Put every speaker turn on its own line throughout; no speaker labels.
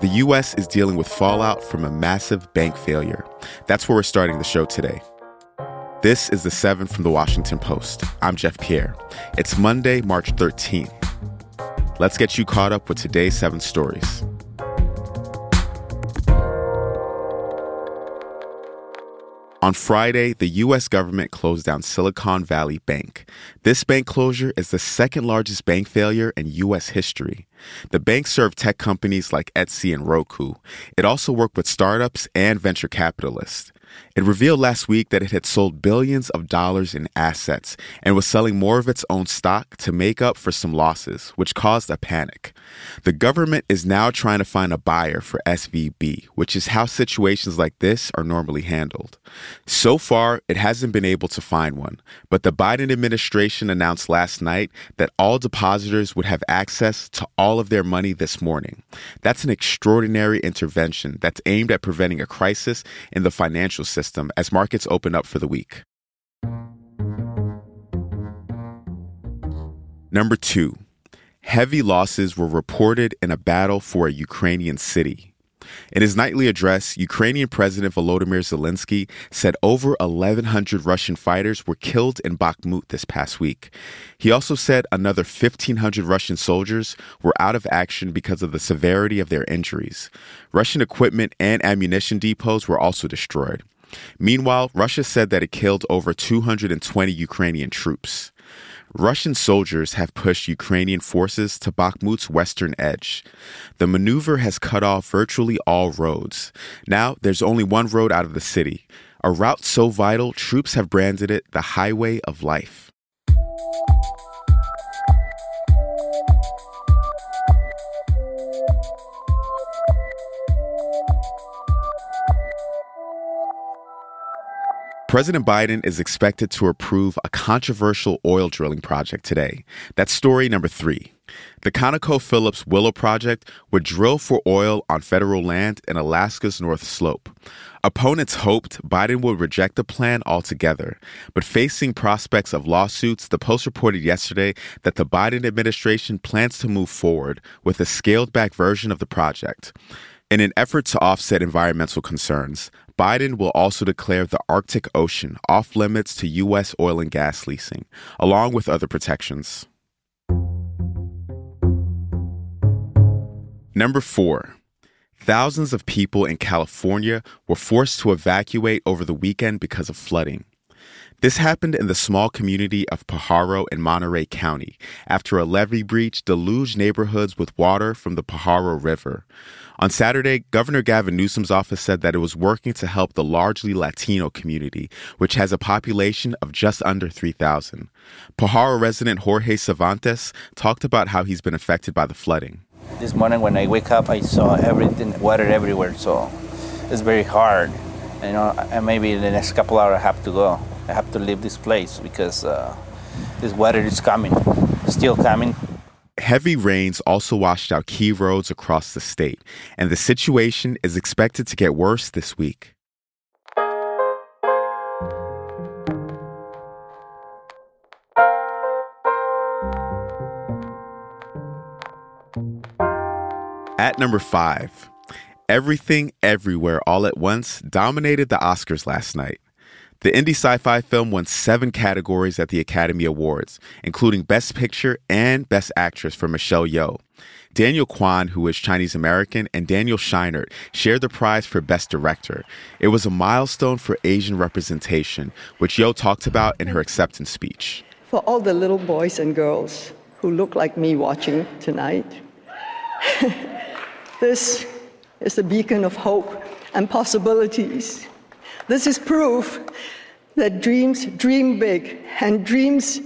The U.S. is dealing with fallout from a massive bank failure. That's where we're starting the show today. This is the 7 from the Washington Post. I'm Jeff Pierre. It's Monday, March 13th. Let's get you caught up with today's seven stories. On Friday, the U.S. government closed down Silicon Valley Bank. This bank closure is the second largest bank failure in U.S. history. The bank served tech companies like Etsy and Roku. It also worked with startups and venture capitalists. It revealed last week that it had sold billions of dollars in assets and was selling more of its own stock to make up for some losses, which caused a panic. The government is now trying to find a buyer for SVB, which is how situations like this are normally handled. So far, it hasn't been able to find one, but the Biden administration announced last night that all depositors would have access to all of their money this morning. That's an extraordinary intervention that's aimed at preventing a crisis in the financial system as markets open up for the week. Number two, heavy losses were reported in a battle for a Ukrainian city. In his nightly address, Ukrainian President Volodymyr Zelensky said over 1,100 Russian fighters were killed in Bakhmut this past week. He also said another 1,500 Russian soldiers were out of action because of the severity of their injuries. Russian equipment and ammunition depots were also destroyed. Meanwhile, Russia said that it killed over 220 Ukrainian troops. Russian soldiers have pushed Ukrainian forces to Bakhmut's western edge. The maneuver has cut off virtually all roads. Now, there's only one road out of the city, a route so vital, troops have branded it the Highway of Life. President Biden is expected to approve a controversial oil drilling project today. That's story number three. The ConocoPhillips Willow project would drill for oil on federal land in Alaska's North Slope. Opponents hoped Biden would reject the plan altogether, but facing prospects of lawsuits, the Post reported yesterday that the Biden administration plans to move forward with a scaled back version of the project. In an effort to offset environmental concerns, Biden will also declare the Arctic Ocean off limits to U.S. oil and gas leasing, along with other protections. Number four, thousands of people in California were forced to evacuate over the weekend because of flooding. This happened in the small community of Pajaro in Monterey County after a levee breach deluged neighborhoods with water from the Pajaro River. On Saturday, Governor Gavin Newsom's office said that it was working to help the largely Latino community, which has a population of just under 3,000. Pajaro resident Jorge Cervantes talked about how he's been affected by the flooding.
This morning when I wake up, I saw everything, water everywhere, so it's very hard. You know, and maybe in the next couple hours I have to go. I have to leave this place because uh, this water is coming, still coming.
Heavy rains also washed out key roads across the state, and the situation is expected to get worse this week. At number five, Everything Everywhere All at Once dominated the Oscars last night. The indie sci fi film won seven categories at the Academy Awards, including Best Picture and Best Actress for Michelle Yeoh. Daniel Kwan, who is Chinese American, and Daniel Scheinert shared the prize for Best Director. It was a milestone for Asian representation, which Yeoh talked about in her acceptance speech.
For all the little boys and girls who look like me watching tonight, this is a beacon of hope and possibilities. This is proof that dreams dream big and dreams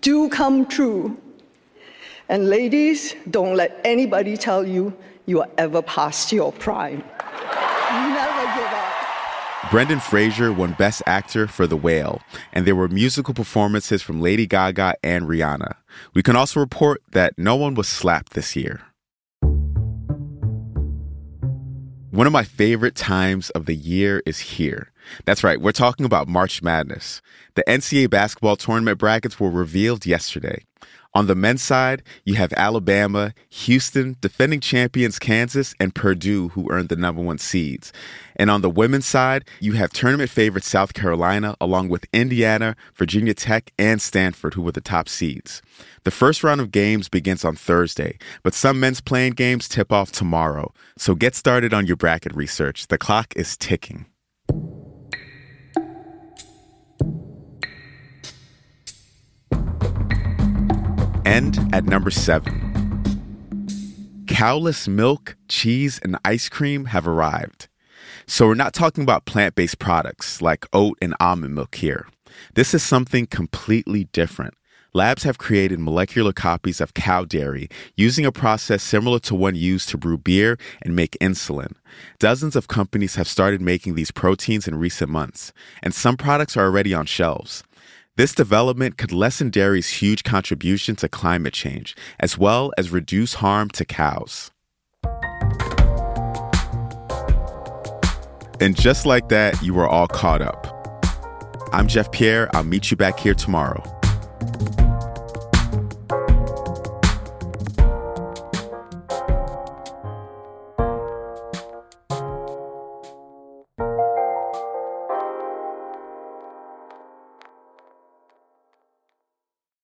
do come true. And ladies, don't let anybody tell you you are ever past your prime. Never give up.
Brendan Fraser won Best Actor for The Whale, and there were musical performances from Lady Gaga and Rihanna. We can also report that no one was slapped this year. One of my favorite times of the year is here. That's right, we're talking about March Madness. The NCAA basketball tournament brackets were revealed yesterday. On the men's side, you have Alabama, Houston, defending champions Kansas, and Purdue, who earned the number one seeds. And on the women's side, you have tournament favorite South Carolina, along with Indiana, Virginia Tech, and Stanford, who were the top seeds. The first round of games begins on Thursday, but some men's playing games tip off tomorrow. So get started on your bracket research. The clock is ticking. And at number seven, cowless milk, cheese, and ice cream have arrived. So we're not talking about plant based products like oat and almond milk here. This is something completely different. Labs have created molecular copies of cow dairy using a process similar to one used to brew beer and make insulin. Dozens of companies have started making these proteins in recent months, and some products are already on shelves. This development could lessen dairy's huge contribution to climate change, as well as reduce harm to cows. And just like that, you are all caught up. I'm Jeff Pierre. I'll meet you back here tomorrow.